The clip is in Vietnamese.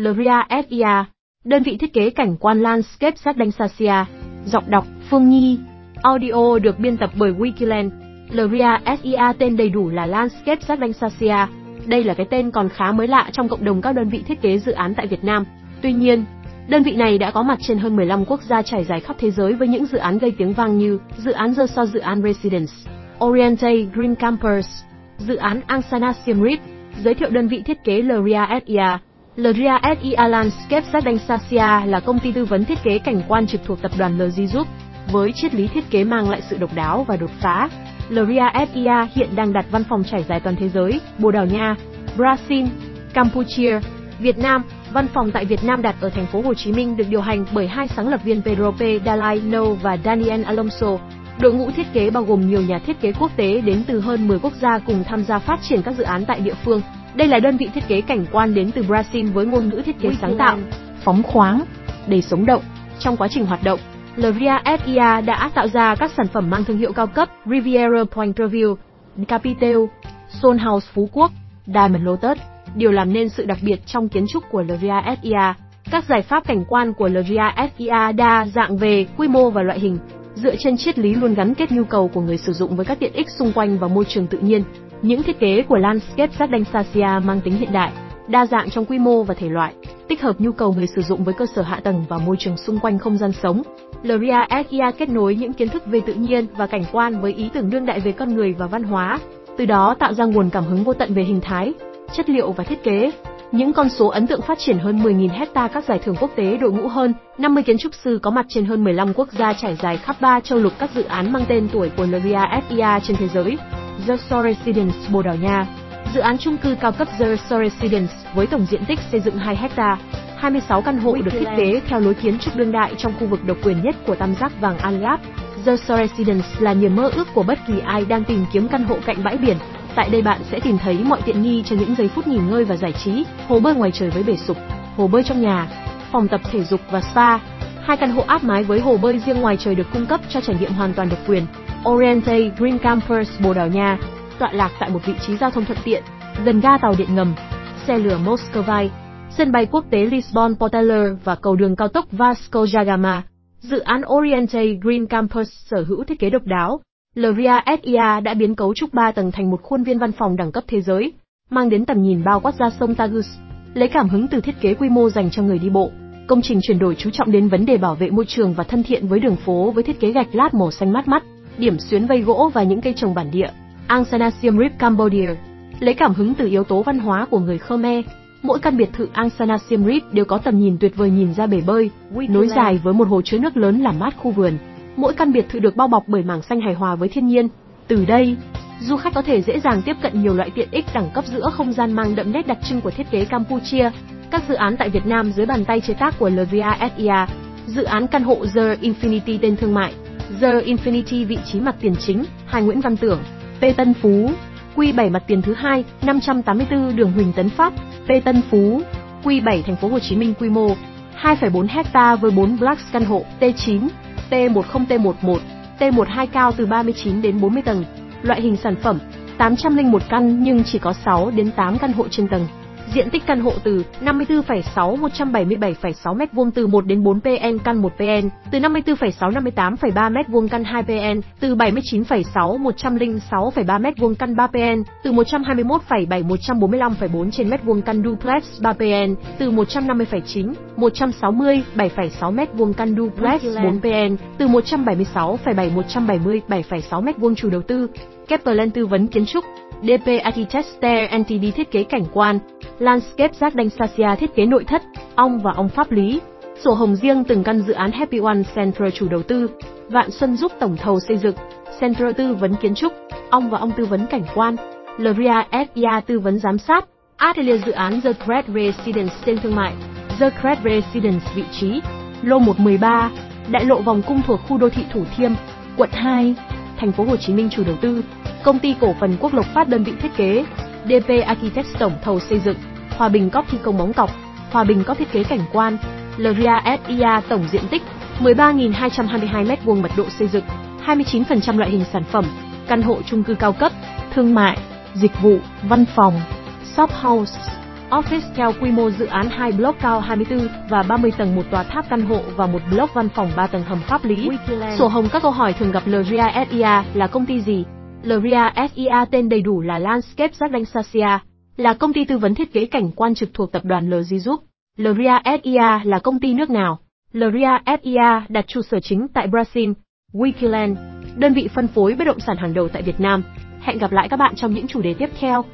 Lria SIA, đơn vị thiết kế cảnh quan landscape Sadansasia, giọng đọc Phương Nhi, audio được biên tập bởi Wikiland. Lria SIA tên đầy đủ là Landscape Sadansasia. Đây là cái tên còn khá mới lạ trong cộng đồng các đơn vị thiết kế dự án tại Việt Nam. Tuy nhiên, đơn vị này đã có mặt trên hơn 15 quốc gia trải dài khắp thế giới với những dự án gây tiếng vang như dự án The So dự án Residence, Oriente Green Campus, dự án Angsana Siem Reap, giới thiệu đơn vị thiết kế Lria SIA. Lria SIA Landscape là công ty tư vấn thiết kế cảnh quan trực thuộc tập đoàn LG Group, với triết lý thiết kế mang lại sự độc đáo và đột phá. Lria SIA hiện đang đặt văn phòng trải dài toàn thế giới, Bồ Đào Nha, Brazil, Campuchia, Việt Nam. Văn phòng tại Việt Nam đặt ở thành phố Hồ Chí Minh được điều hành bởi hai sáng lập viên Pedro P. Dalai No và Daniel Alonso. Đội ngũ thiết kế bao gồm nhiều nhà thiết kế quốc tế đến từ hơn 10 quốc gia cùng tham gia phát triển các dự án tại địa phương. Đây là đơn vị thiết kế cảnh quan đến từ Brazil với ngôn ngữ thiết kế sáng tạo, phóng khoáng, đầy sống động. Trong quá trình hoạt động, Lria SIA đã tạo ra các sản phẩm mang thương hiệu cao cấp Riviera Point Review, Capitel, Sol House Phú Quốc, Diamond Lotus. Điều làm nên sự đặc biệt trong kiến trúc của Lria SIA, các giải pháp cảnh quan của Lria SIA đa dạng về quy mô và loại hình, dựa trên triết lý luôn gắn kết nhu cầu của người sử dụng với các tiện ích xung quanh và môi trường tự nhiên. Những thiết kế của Landscape Sadansasia mang tính hiện đại, đa dạng trong quy mô và thể loại, tích hợp nhu cầu người sử dụng với cơ sở hạ tầng và môi trường xung quanh không gian sống. L'Oria SIA kết nối những kiến thức về tự nhiên và cảnh quan với ý tưởng đương đại về con người và văn hóa, từ đó tạo ra nguồn cảm hứng vô tận về hình thái, chất liệu và thiết kế. Những con số ấn tượng phát triển hơn 10.000 hecta các giải thưởng quốc tế đội ngũ hơn 50 kiến trúc sư có mặt trên hơn 15 quốc gia trải dài khắp ba châu lục các dự án mang tên tuổi của L'Oria SIA trên thế giới. The Soul Residence Bồ Đào Nha Dự án chung cư cao cấp The Soul Residence với tổng diện tích xây dựng 2 hecta, 26 căn hộ được thiết kế theo lối kiến trúc đương đại trong khu vực độc quyền nhất của tam giác vàng An Lab. The Soul Residence là niềm mơ ước của bất kỳ ai đang tìm kiếm căn hộ cạnh bãi biển. Tại đây bạn sẽ tìm thấy mọi tiện nghi cho những giây phút nghỉ ngơi và giải trí, hồ bơi ngoài trời với bể sục, hồ bơi trong nhà, phòng tập thể dục và spa. Hai căn hộ áp mái với hồ bơi riêng ngoài trời được cung cấp cho trải nghiệm hoàn toàn độc quyền. Oriente Green Campus Bồ Đào Nha, tọa lạc tại một vị trí giao thông thuận tiện, gần ga tàu điện ngầm, xe lửa Moscow, sân bay quốc tế Lisbon Portaler và cầu đường cao tốc Vasco da Gama. Dự án Oriente Green Campus sở hữu thiết kế độc đáo. Lria SIA đã biến cấu trúc 3 tầng thành một khuôn viên văn phòng đẳng cấp thế giới, mang đến tầm nhìn bao quát ra sông Tagus, lấy cảm hứng từ thiết kế quy mô dành cho người đi bộ. Công trình chuyển đổi chú trọng đến vấn đề bảo vệ môi trường và thân thiện với đường phố với thiết kế gạch lát màu xanh mát mắt, điểm xuyến vây gỗ và những cây trồng bản địa. Angsana Siem Reap Cambodia lấy cảm hứng từ yếu tố văn hóa của người Khmer. Mỗi căn biệt thự Angsana Siem Reap đều có tầm nhìn tuyệt vời nhìn ra bể bơi, nối dài với một hồ chứa nước lớn làm mát khu vườn. Mỗi căn biệt thự được bao bọc bởi mảng xanh hài hòa với thiên nhiên. Từ đây, du khách có thể dễ dàng tiếp cận nhiều loại tiện ích đẳng cấp giữa không gian mang đậm nét đặc trưng của thiết kế Campuchia. Các dự án tại Việt Nam dưới bàn tay chế tác của LVASIA, dự án căn hộ The Infinity tên thương mại, The Infinity vị trí mặt tiền chính, hai Nguyễn Văn Tưởng, P Tân Phú, Q7 mặt tiền thứ hai, 584 đường Huỳnh Tấn Phát, P Tân Phú, Q7 thành phố Hồ Chí Minh quy mô 2,4 hecta với 4 blocks căn hộ T9, T10 T11, T12 cao từ 39 đến 40 tầng. Loại hình sản phẩm 801 căn nhưng chỉ có 6 đến 8 căn hộ trên tầng. Diện tích căn hộ từ 54,6 177,6 m2 từ 1 đến 4 PN căn 1 PN, từ 54,6 58,3 m2 căn 2 PN, từ 79,6 106,3 m2 căn 3 PN, từ 121,7 145,4 trên m2 căn duplex 3 PN, từ 150,9 160 7,6 m2 căn duplex 4 PN, từ 176,7 177,6 m2 chủ đầu tư. Kepler tư vấn kiến trúc, DP Architecture NTD thiết kế cảnh quan, Landscape Giác Đanh Sasia thiết kế nội thất, ong và ong pháp lý, sổ hồng riêng từng căn dự án Happy One Center chủ đầu tư, Vạn Xuân giúp tổng thầu xây dựng, Center tư vấn kiến trúc, ong và ong tư vấn cảnh quan, Lria SIA tư vấn giám sát, Atelier dự án The Great Residence tên thương mại, The Great Residence vị trí, lô 113, đại lộ vòng cung thuộc khu đô thị Thủ Thiêm, quận 2, thành phố Hồ Chí Minh chủ đầu tư, công ty cổ phần Quốc Lộc Phát đơn vị thiết kế, DP Architects tổng thầu xây dựng, Hòa Bình Cóc thi công móng cọc, Hòa Bình Cóc thiết kế cảnh quan, Lria SIA tổng diện tích 13.222 m2 mật độ xây dựng, 29% loại hình sản phẩm, căn hộ chung cư cao cấp, thương mại, dịch vụ, văn phòng, shop house, Office theo quy mô dự án 2 block cao 24 và 30 tầng một tòa tháp căn hộ và một block văn phòng 3 tầng hầm pháp lý. Sổ hồng các câu hỏi thường gặp Lria SIA là công ty gì? Lria SIA tên đầy đủ là Landscape Jardin Sasia, là công ty tư vấn thiết kế cảnh quan trực thuộc tập đoàn LG Group. Lria SIA là công ty nước nào? Lria SIA đặt trụ sở chính tại Brazil, Wikiland, đơn vị phân phối bất động sản hàng đầu tại Việt Nam. Hẹn gặp lại các bạn trong những chủ đề tiếp theo.